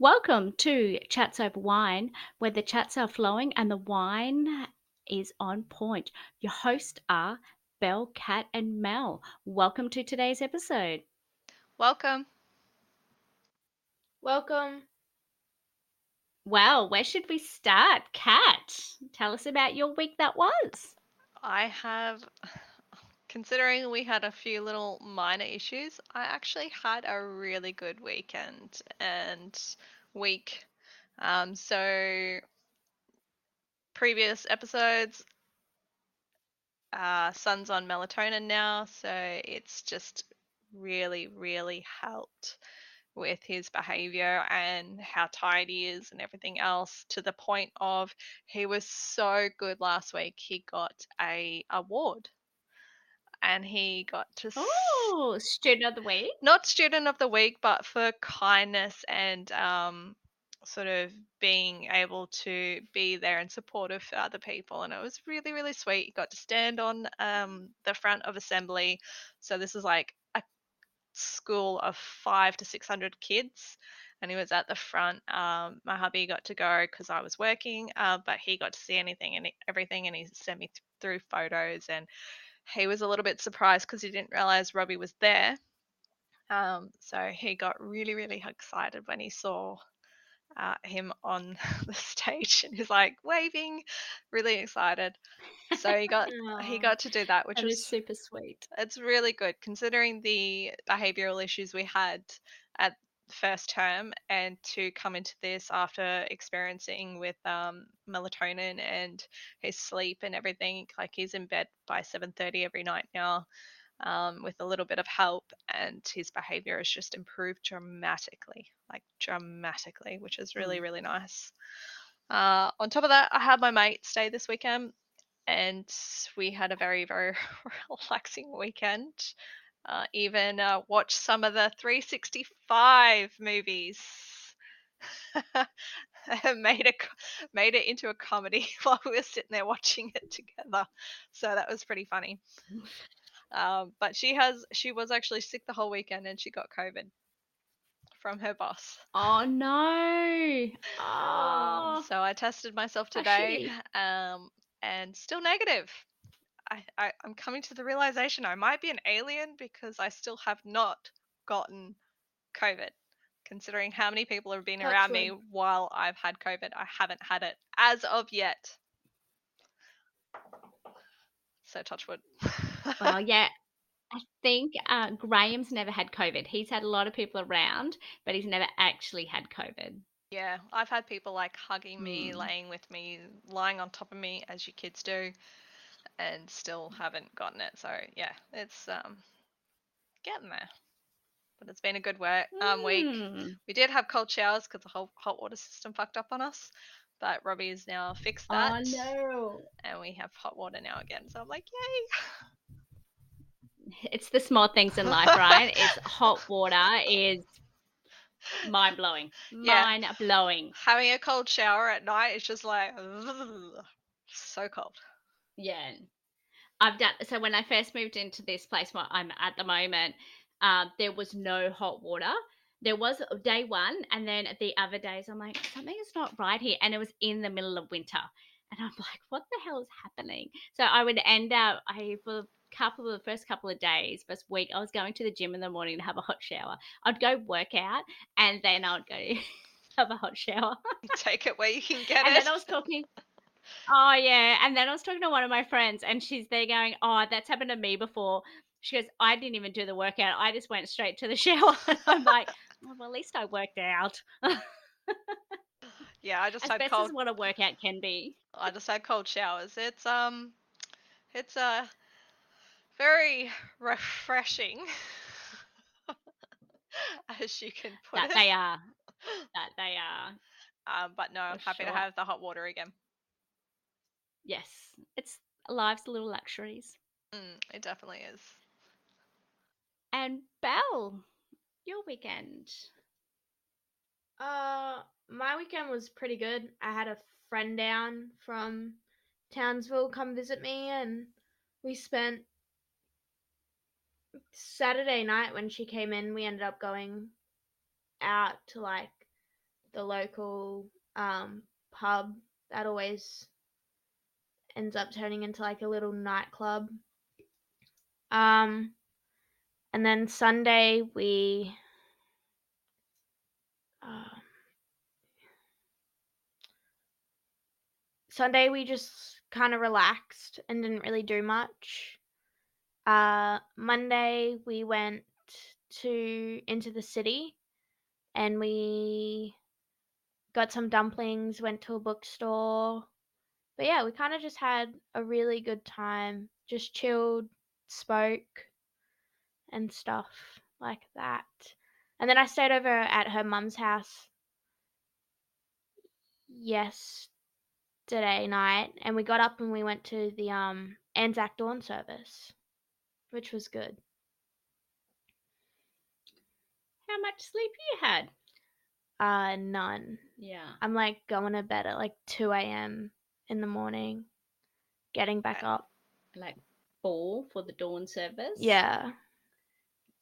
Welcome to Chats Over Wine, where the chats are flowing and the wine is on point. Your hosts are Belle, Kat, and Mel. Welcome to today's episode. Welcome. Welcome. Well, where should we start? Kat, tell us about your week that was. I have, considering we had a few little minor issues, I actually had a really good weekend and week. Um, so, previous episodes, uh, son's on melatonin now, so it's just really, really helped with his behavior and how tired he is and everything else to the point of he was so good last week he got a award and he got to s- Student of the week. not student of the week but for kindness and um sort of being able to be there and supportive for other people and it was really really sweet. He got to stand on um the front of assembly. So this is like a school of five to six hundred kids and he was at the front. Um my hubby got to go because i was working uh, but he got to see anything and everything and he sent me th- through photos and he was a little bit surprised because he didn't realize robbie was there um, so he got really, really excited when he saw uh, him on the stage, and he's like waving, really excited. So he got he got to do that, which that is was super sweet. it's really good considering the behavioral issues we had at first term, and to come into this after experiencing with um, melatonin and his sleep and everything. Like he's in bed by seven thirty every night now um, with a little bit of help, and his behavior has just improved dramatically, like dramatically, which is really, Mm. really nice. Uh, on top of that, I had my mate stay this weekend, and we had a very, very relaxing weekend. Uh, even uh, watched some of the 365 movies. made a made it into a comedy while we were sitting there watching it together. So that was pretty funny. Um, but she has she was actually sick the whole weekend and she got COVID from her boss. Oh no. Oh, So I tested myself today um, and still negative. I, I, I'm coming to the realization I might be an alien because I still have not gotten COVID. Considering how many people have been around me while I've had COVID, I haven't had it as of yet. So touch wood. Well, yeah, I think uh, Graham's never had COVID. He's had a lot of people around, but he's never actually had COVID. Yeah, I've had people like hugging me, Mm. laying with me, lying on top of me, as you kids do, and still haven't gotten it. So yeah, it's um getting there. But it's been a good work um week. Mm. We did have cold showers because the whole hot water system fucked up on us, but Robbie has now fixed Oh that, no. and we have hot water now again. So I'm like, yay! It's the small things in life, right? It's hot water is mind blowing. Yeah. Mind blowing. Having a cold shower at night is just like so cold. Yeah. I've done so when I first moved into this place where I'm at the moment, um, there was no hot water. There was day one, and then the other days I'm like, something is not right here. And it was in the middle of winter. And I'm like, what the hell is happening? So I would end up I for a couple of the first couple of days, first week, I was going to the gym in the morning to have a hot shower. I'd go work out and then I'd go have a hot shower. Take it where you can get And it. And then I was talking. Oh yeah, and then I was talking to one of my friends, and she's there going, "Oh, that's happened to me before." She goes, "I didn't even do the workout. I just went straight to the shower." I'm like, oh, "Well, at least I worked out." yeah, I just as had best cold as what a workout can be. I just had cold showers. It's um it's uh very refreshing as you can put That it. they are. That they are. Um but no, I'm For happy to have the hot water again. Yes, it's life's little luxuries. Mm, it definitely is. And Belle, your weekend. Uh, my weekend was pretty good. I had a friend down from Townsville come visit me, and we spent Saturday night when she came in. We ended up going out to like the local um pub that always ends up turning into like a little nightclub. Um and then Sunday we uh, Sunday we just kind of relaxed and didn't really do much. Uh, Monday we went to into the city and we got some dumplings, went to a bookstore. But yeah, we kind of just had a really good time, just chilled, spoke and stuff like that. And then I stayed over at her mum's house yesterday night and we got up and we went to the um Anzac dawn service, which was good. How much sleep you had? Uh none. Yeah. I'm like going to bed at like 2 a.m. in the morning, getting back up. Like four for the dawn service. Yeah.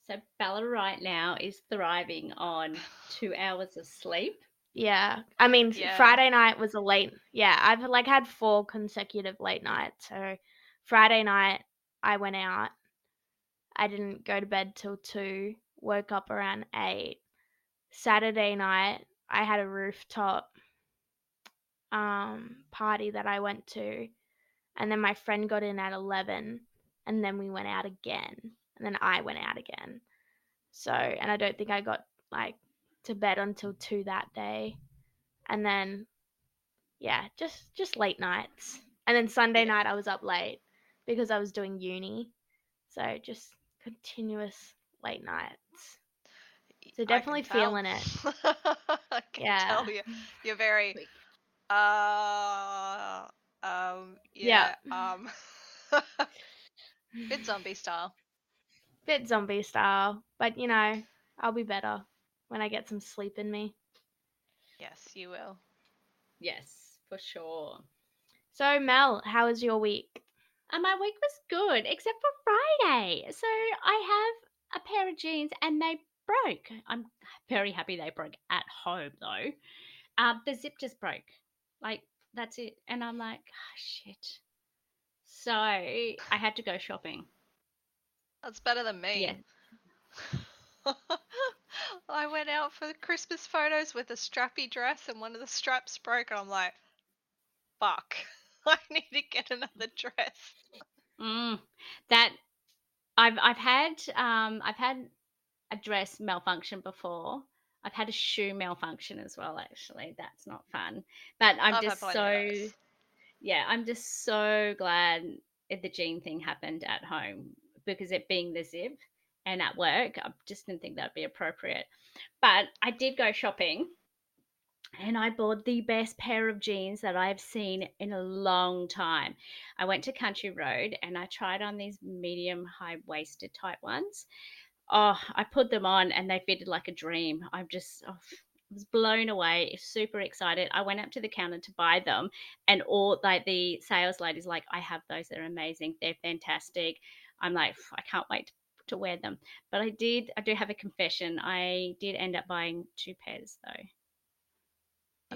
So Bella right now is thriving on two hours of sleep. Yeah. I mean, Yeah. Friday night was a late. Yeah, I've like had four consecutive late nights. So Friday night I went out. I didn't go to bed till 2, woke up around 8. Saturday night I had a rooftop um party that I went to and then my friend got in at 11 and then we went out again and then I went out again. So, and I don't think I got like to bed until 2 that day. And then yeah, just just late nights. And then Sunday Yeah. night I was up late because I was doing uni. So, just continuous late nights. So definitely feeling it. I can Yeah. You're very. Uh um yeah, um bit zombie style. Bit zombie style, but you know, I'll be better when I get some sleep in me. Yes, you will. Yes, for sure. So, Mel, how was your week? And my week was good, except for Friday. So I have a pair of jeans and they broke. I'm very happy they broke at home though. Um, the zip just broke. Like, that's it. And I'm like, oh, shit. So I had to go shopping. That's better than me. Yeah. I went out for the Christmas photos with a strappy dress and one of the straps broke and I'm like, fuck. I need to get another dress. Mm, that I've I've had um I've had a dress malfunction before. I've had a shoe malfunction as well. Actually, that's not fun. But I'm I've just so yeah, I'm just so glad if the jean thing happened at home because it being the zip and at work, I just didn't think that'd be appropriate. But I did go shopping and I bought the best pair of jeans that I've seen in a long time. I went to Country Road and I tried on these medium high waisted type ones. Oh, I put them on and they fitted like a dream. I'm just oh, was blown away, super excited. I went up to the counter to buy them, and all like the sales lady's like, "I have those. They're amazing. They're fantastic." I'm like, I can't wait to wear them. But I did. I do have a confession. I did end up buying two pairs though.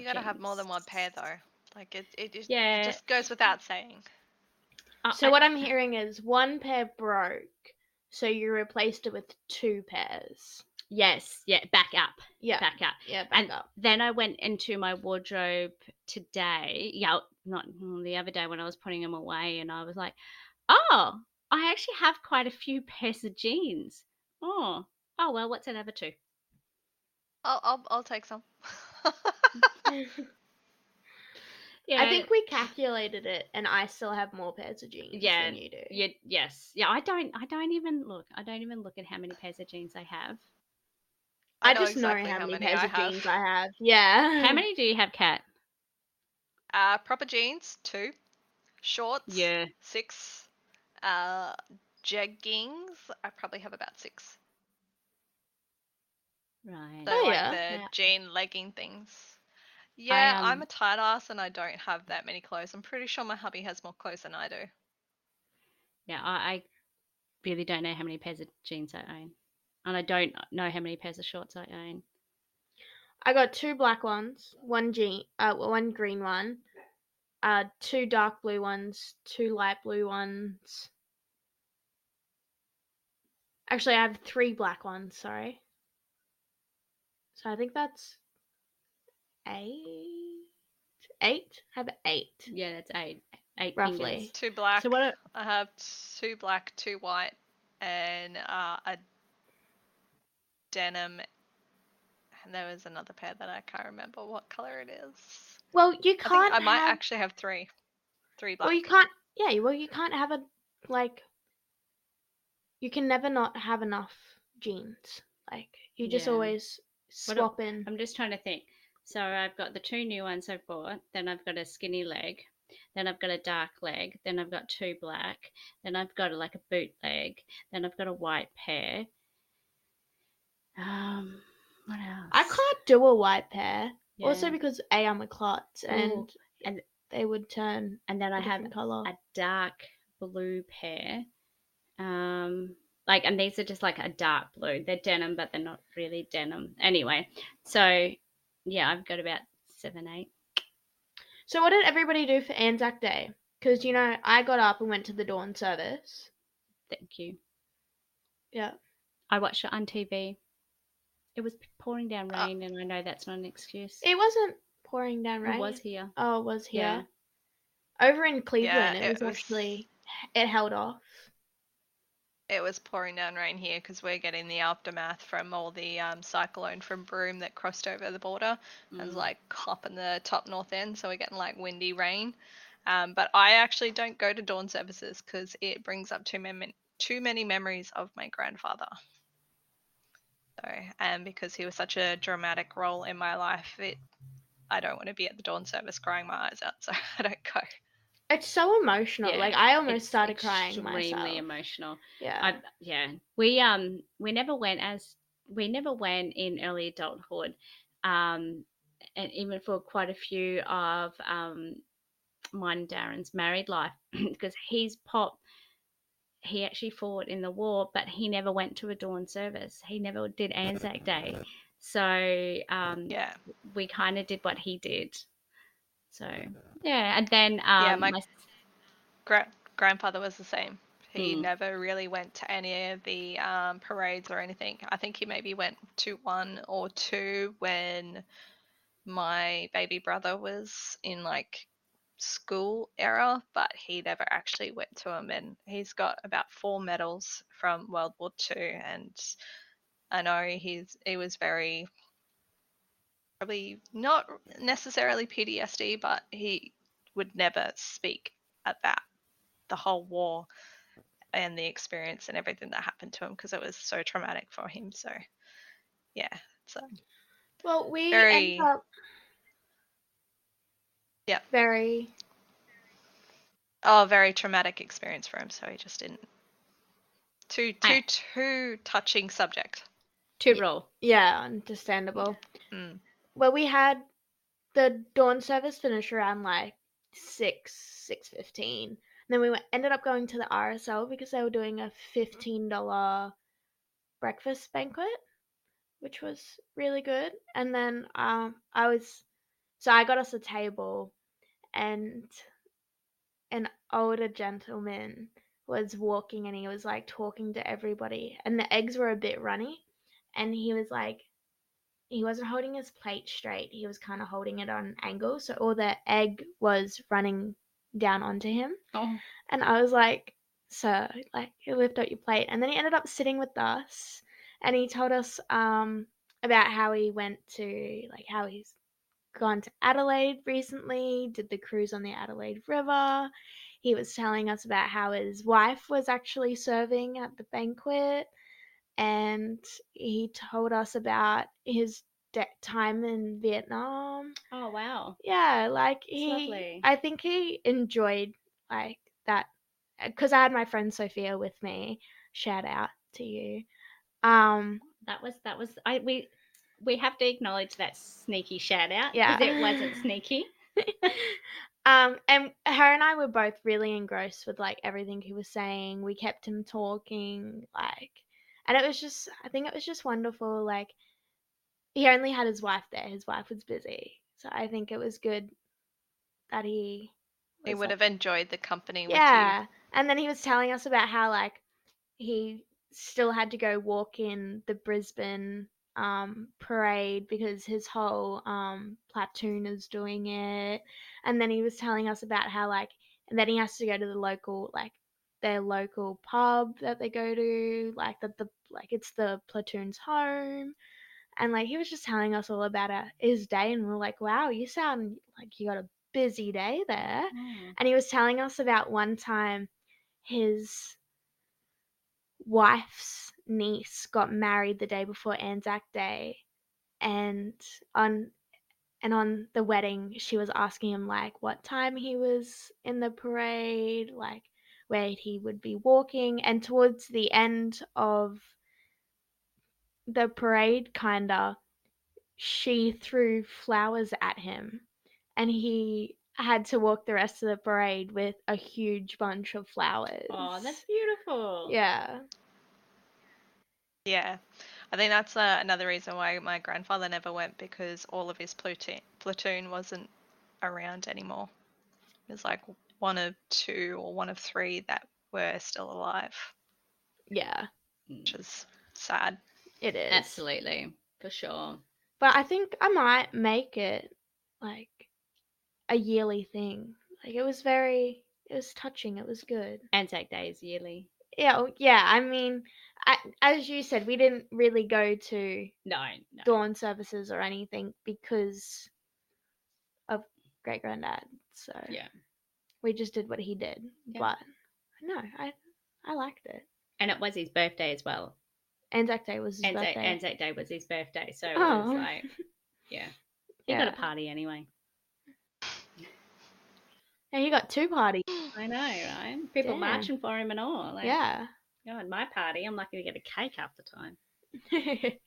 You gotta have more than one pair though. Like it, it, just, Yeah. it just goes without saying. Uh, So I- what I'm hearing is one pair broke, so you replaced it with two pairs. yes, yeah, back up, Yeah, back up. yeah, back and up. then I went into my wardrobe today. Yeah, not the other day when I was putting them away, and I was like, "Oh, I actually have quite a few pairs of jeans." Oh, oh well, what's another two? I'll, I'll, I'll take some. Yeah, I think we calculated it, and I still have more pairs of jeans Yeah, than you do. Yeah, yes, yeah. I don't. I don't even look. I don't even look at how many pairs of jeans I have. I, know just exactly know how, how many many pairs I of have. jeans I have. Yeah. How many do you have, Kat? Uh, proper jeans, two. Shorts, Yeah. six. Uh, jeggings, I probably have about six. Right. So Oh, like yeah. the Yeah. jean legging things. Yeah, I'm um, a tight ass and I don't have that many clothes. I'm pretty sure my hubby has more clothes than I do. Yeah, I, I really don't know how many pairs of jeans I own, and I don't know how many pairs of shorts I own. I got two black ones, one jean, uh, one green one, uh, two dark blue ones, two light blue ones. Actually, I have three black ones. Sorry. So I think that's eight. Eight. I have eight Yeah, that's eight. Eight roughly. fingers. Two black. So what? Are, I have two black, two white, and uh, a denim. And there was another pair that I can't remember what color it is. Well, you can't. I might have, actually have three. Three black. Well, you can't. Yeah. Well, you can't have a like. You can never not have enough jeans. Like you just Yeah. always What a- swap in. I'm just trying to think. So I've got the two new ones I've bought. Then I've got a skinny leg. Then I've got a dark leg. Then I've got two black. Then I've got like a boot leg. Then I've got a white pair. Um, what else? I can't do a white pair. Also because A, I'm a klutz and Ooh, and- they would turn and then I have color. a dark blue pair. Um, like, and these are just like a dark blue. They're denim, but they're not really denim. Anyway, so yeah, I've got about seven, eight. So what did everybody do for Anzac Day? Because you know I got up and went to the dawn service. Thank you. Yeah. I watched it on TV. It was pouring down Ah. rain, and I know that's not an excuse. It wasn't pouring down rain. It was here. Oh, it was here. Yeah. Over in Cleveland, it, it was, was- actually it held off. It was pouring down rain here because we're getting the aftermath from all the um, cyclone from Broome that crossed over the border and was Mm. like up in the top north end. So we're getting like windy rain. Um, but I actually don't go to dawn services because it brings up too many too many memories of my grandfather. So, and because he was such a dramatic role in my life, it I don't want to be at the dawn service crying my eyes out, so I don't go. It's so emotional. Yeah, like I almost started crying extremely myself. emotional. yeah. I, yeah, we um we never went as we never went in early adulthood, um, and even for quite a few of um mine and Darren's married life because he's pop. He actually fought in the war, but he never went to a dawn service. He never did Anzac Day, so um, Yeah, we kind of did what he did. So yeah, and then um, Yeah, my- my Gra- grandfather was the same. He Mm. never really went to any of the um, parades or anything. I think he maybe went to one or two when my baby brother was in like school era, but he never actually went to them. And he's got about four medals from World War Two, and I know he's he was very probably not necessarily PTSD, but he would never speak about the whole war and the experience and everything that happened to him because it was so traumatic for him. So, yeah, so well, we very- ended up Yep. very oh, very traumatic experience for him. So he just didn't. Too too I- too touching subject. Too roll. yeah understandable. Mm. Well, we had the dawn service finish around like six six fifteen. Then we went, ended up going to the RSL because they were doing a fifteen dollar breakfast banquet, which was really good. And then um, I was so I got us a table, and an older gentleman was walking and he was like talking to everybody, and the eggs were a bit runny, and he was like he wasn't holding his plate straight. He was kind of holding it on an angle, so all the egg was running down onto him. Oh, And I was like, "Sir, like, lift up your plate." And then he ended up sitting with us, and he told us um about how he went to like how he's gone to Adelaide recently, did the cruise on the Adelaide River. He was telling us about how his wife was actually serving at the banquet, and he told us about his de- time in Vietnam. oh wow. Yeah, like he, lovely. I think he enjoyed like that because I had my friend Sophia with me. Shout out to you. Um, That was that was I we we have to acknowledge that sneaky shout out. Yeah. Because it wasn't sneaky. um, and her and I were both really engrossed with like everything he was saying. We kept him talking, like, and it was just, I think it was just wonderful, like, he only had his wife there. His wife was busy, so I think it was good that he. He would like- have enjoyed the company with you. Yeah, and then he was telling us about how like he still had to go walk in the Brisbane um parade because his whole um platoon is doing it, and then he was telling us about how like and then he has to go to the local like their local pub that they go to like that the like it's the platoon's home and like he was just telling us all about his day and we are like wow you sound like you got a busy day there Mm. and he was telling us about one time his wife's niece got married the day before Anzac Day and on and on the wedding she was asking him like what time he was in the parade like where he would be walking and towards the end of the parade kinda she threw flowers at him and he had to walk the rest of the parade with a huge bunch of flowers. Oh, that's beautiful. yeah. Yeah. I think that's uh, another reason why my grandfather never went because all of his platoon platoon wasn't around anymore. It was like one of two or one of three that were still alive, Yeah, which is sad. it is. Absolutely, for sure. But I think I might make it like a yearly thing. Like it was very it was touching. It was good. Anzac Day is yearly. Yeah, oh, yeah, I mean, I, as you said, we didn't really go to No, no. dawn services or anything because of great granddad. So Yeah. We just did what he did. Yeah. But no, I I liked it. And it was his birthday as well. Anzac Day was his Anzac, birthday. Anzac Day was his birthday, so it Oh. was like, yeah, he got a party anyway. Yeah, he got two parties. I know, right? People marching for him and all. Like, yeah. God, my party, I'm lucky to get a cake half the time.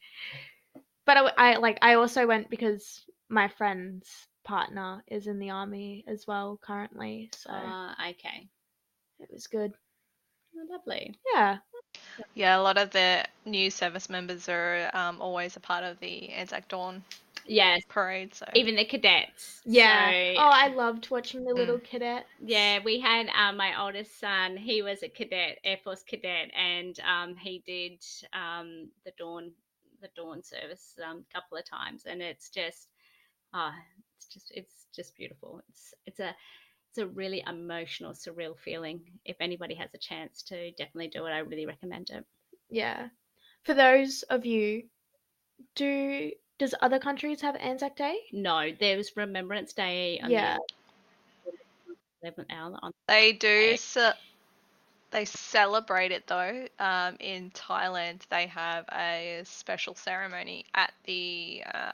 but I like I also went because my friend's partner is in the army as well currently, so Uh, okay, it was good. Oh, lovely. Yeah. Yeah, a lot of the new service members are um, always a part of the Anzac Dawn Yes, parade. So even the cadets. Yeah. So, oh, I loved watching the little cadet. Yeah, we had um, my oldest son. He was a cadet, Air Force cadet, and um, he did um, the dawn, the dawn service um, a couple of times, and it's just, ah, it's just, it's just beautiful. It's, it's a, it's a really emotional, surreal feeling. If anybody has a chance to definitely do it, I really recommend it. Yeah. For those of you, do does other countries have Anzac Day? No, there's Remembrance Day on Yeah. the 11th hour on they do. Okay. Ce- they celebrate it though. Um, in Thailand, they have a special ceremony at the. Uh,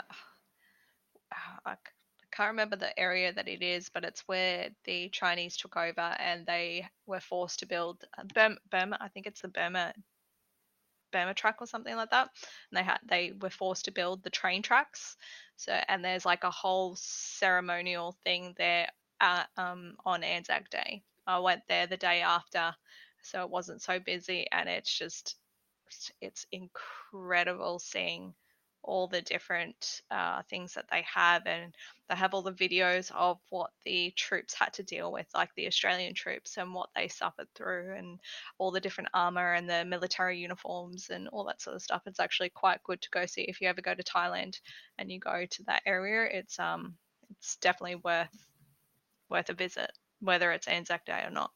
I c- I can't remember the area that it is, but it's where the Chinese took over and they were forced to build Burma. Burma I think it's the Burma Burma track or something like that. And they had they were forced to build the train tracks. So and there's like a whole ceremonial thing there uh, um, on Anzac Day. I went there the day after, so it wasn't so busy, and it's just it's incredible seeing all the different uh, things that they have, and they have all the videos of what the troops had to deal with, like the Australian troops, and what they suffered through, and all the different armor and the military uniforms and all that sort of stuff. It's actually quite good to go see if you ever go to Thailand and you go to that area. It's um it's definitely worth worth a visit, whether it's Anzac Day or not.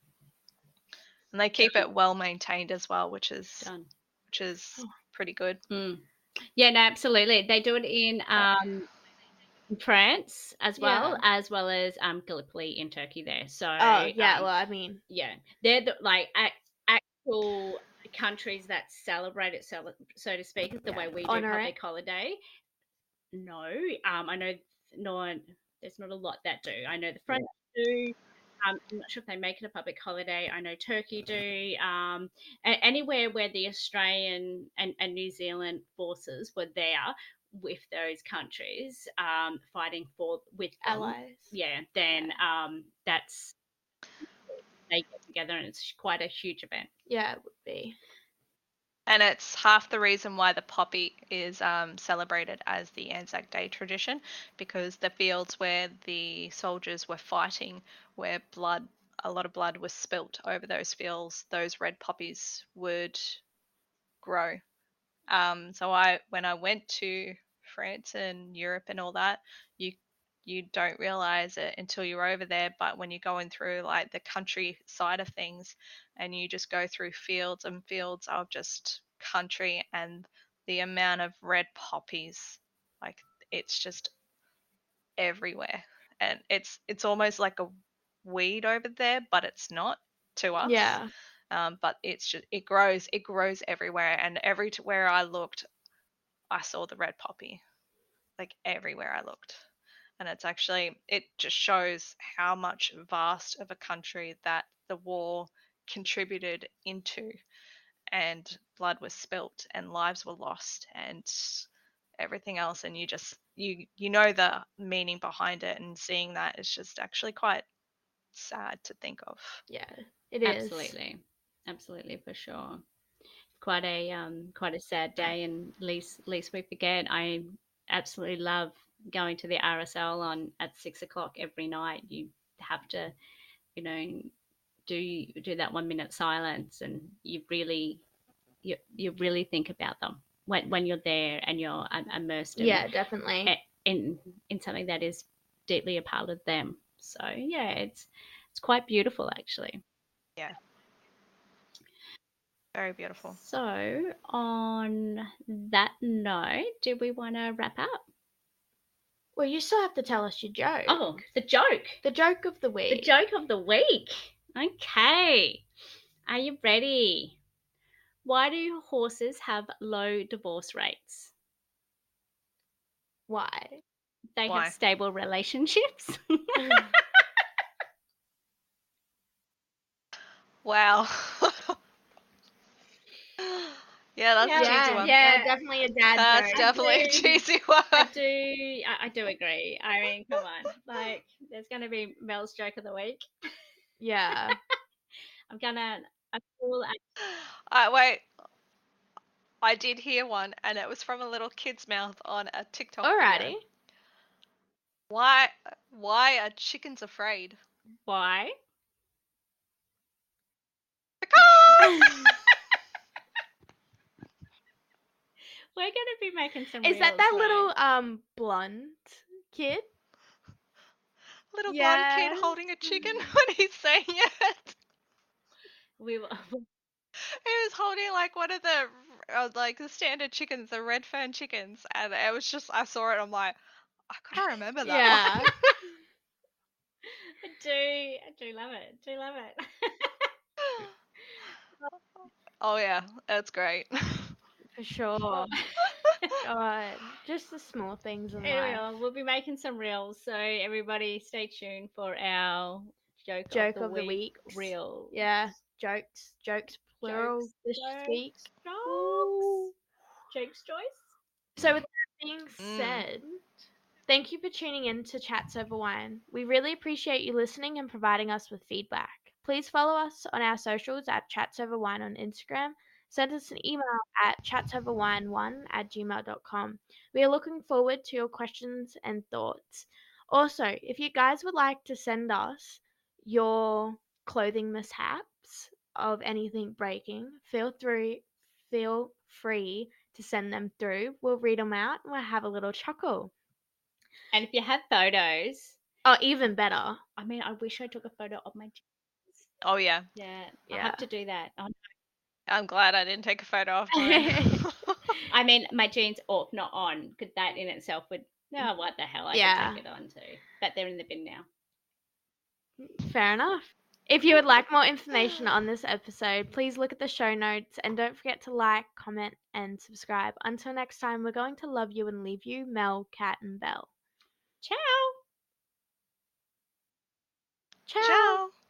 And they keep it well maintained as well, which is done. which is Oh. pretty good. Mm. Yeah, no, absolutely. They do it in um, France as well, Yeah. as well as um, Gallipoli in Turkey. There, so Oh, yeah. um, well, I mean, yeah, they're the, like ac- actual countries that celebrate it, so, so to speak, the Yeah, way we do honour it. public holiday. No, um, I know no, there's not a lot that do. I know the French do. Um, I'm not sure if they make it a public holiday. I know Turkey do. Um, anywhere where the Australian and, and New Zealand forces were there with those countries um, fighting for with them, allies. yeah, then um, that's they get together and it's quite a huge event. Yeah, it would be. And it's half the reason why the poppy is um, celebrated as the Anzac Day tradition, because the fields where the soldiers were fighting, where blood, a lot of blood was spilt over those fields, those red poppies would grow. Um, so I, when I went to France and Europe and all that, you you don't realize it until you're over there. But when you're going through like the country side of things and you just go through fields and fields of just country and the amount of red poppies, like it's just everywhere. And it's it's almost like a weed over there, but it's not to us. Yeah. Um, but it's just it grows it grows everywhere and everywhere I looked I saw the red poppy like everywhere I looked and it's actually it just shows how much vast of a country that the war contributed into and blood was spilt and lives were lost and everything else and you just you you know the meaning behind it and seeing that is just actually quite sad to think of Yeah. It is. Absolutely, absolutely for sure. Quite a um, quite a sad day, and least least we forget. I absolutely love going to the RSL on at six o'clock every night. You have to, you know, do do that one minute silence, and you really you you really think about them when when you're there and you're um, immersed in Yeah, definitely. in in something that is deeply a part of them. So yeah, it's it's quite beautiful actually. Yeah. Very beautiful So on that note, do we want to wrap up? Well, you still have to tell us your joke. Oh, the joke. The joke of the week. The week. joke of the week. Okay. Are you ready? Why do horses have low divorce rates? Why? They Why? have stable relationships. wow yeah that's Yeah, a cheesy yeah, one yeah, definitely a dad that's joke. definitely a do. cheesy one I do. I, I do agree. I mean, come on. Like, there's going to be Mel's joke of the week. yeah. I'm gonna. I'm cool. Uh, wait. I did hear one, and it was from a little kid's mouth on a TikTok. video. Alrighty. Why? Why are chickens afraid? Why? We're gonna be making some. Is that reels, that right? little um blonde kid? little blonde kid holding a chicken when he's saying it. We were. He was holding like one of the uh, like the standard chickens, the red fern chickens, and it was just I saw it. I'm like, I can't remember that. Yeah. one." I do. I do love it. I do love it. oh yeah, that's great. For sure. God, just the small things in Anyway, life. we'll be making some reels, so everybody stay tuned for our joke, Joke of the of the week weeks. reel. Yeah, jokes, jokes plural Jokes, this jokes, week. Jokes. Jokes, Joyce. So with that being Mm. said, thank you for tuning in to Chats Over Wine. We really appreciate you listening and providing us with feedback. Please follow us on our socials at Chats Over Wine on Instagram. Send us an email at chatsoverwine1 at gmail.com. We are looking forward to your questions and thoughts. Also, if you guys would like to send us your clothing mishaps of anything breaking, feel through feel free to send them through. We'll read them out and we'll have a little chuckle. And if you have photos, Oh, even better. I mean, I wish I took a photo of my jeans. oh yeah, Yeah, I Yeah. have to do that. Oh, I'm glad I didn't take a photo of mine. I mean, my jeans off, not on, because that in itself would. No, what the hell? I Yeah. could take it on too. But they're in the bin now. Mm, fair enough. If you would like more information on this episode, please look at the show notes and don't forget to like, comment, and subscribe. Until next time, we're going to love you and leave you, Mel, Kat, and Belle. Ciao. Ciao. Ciao.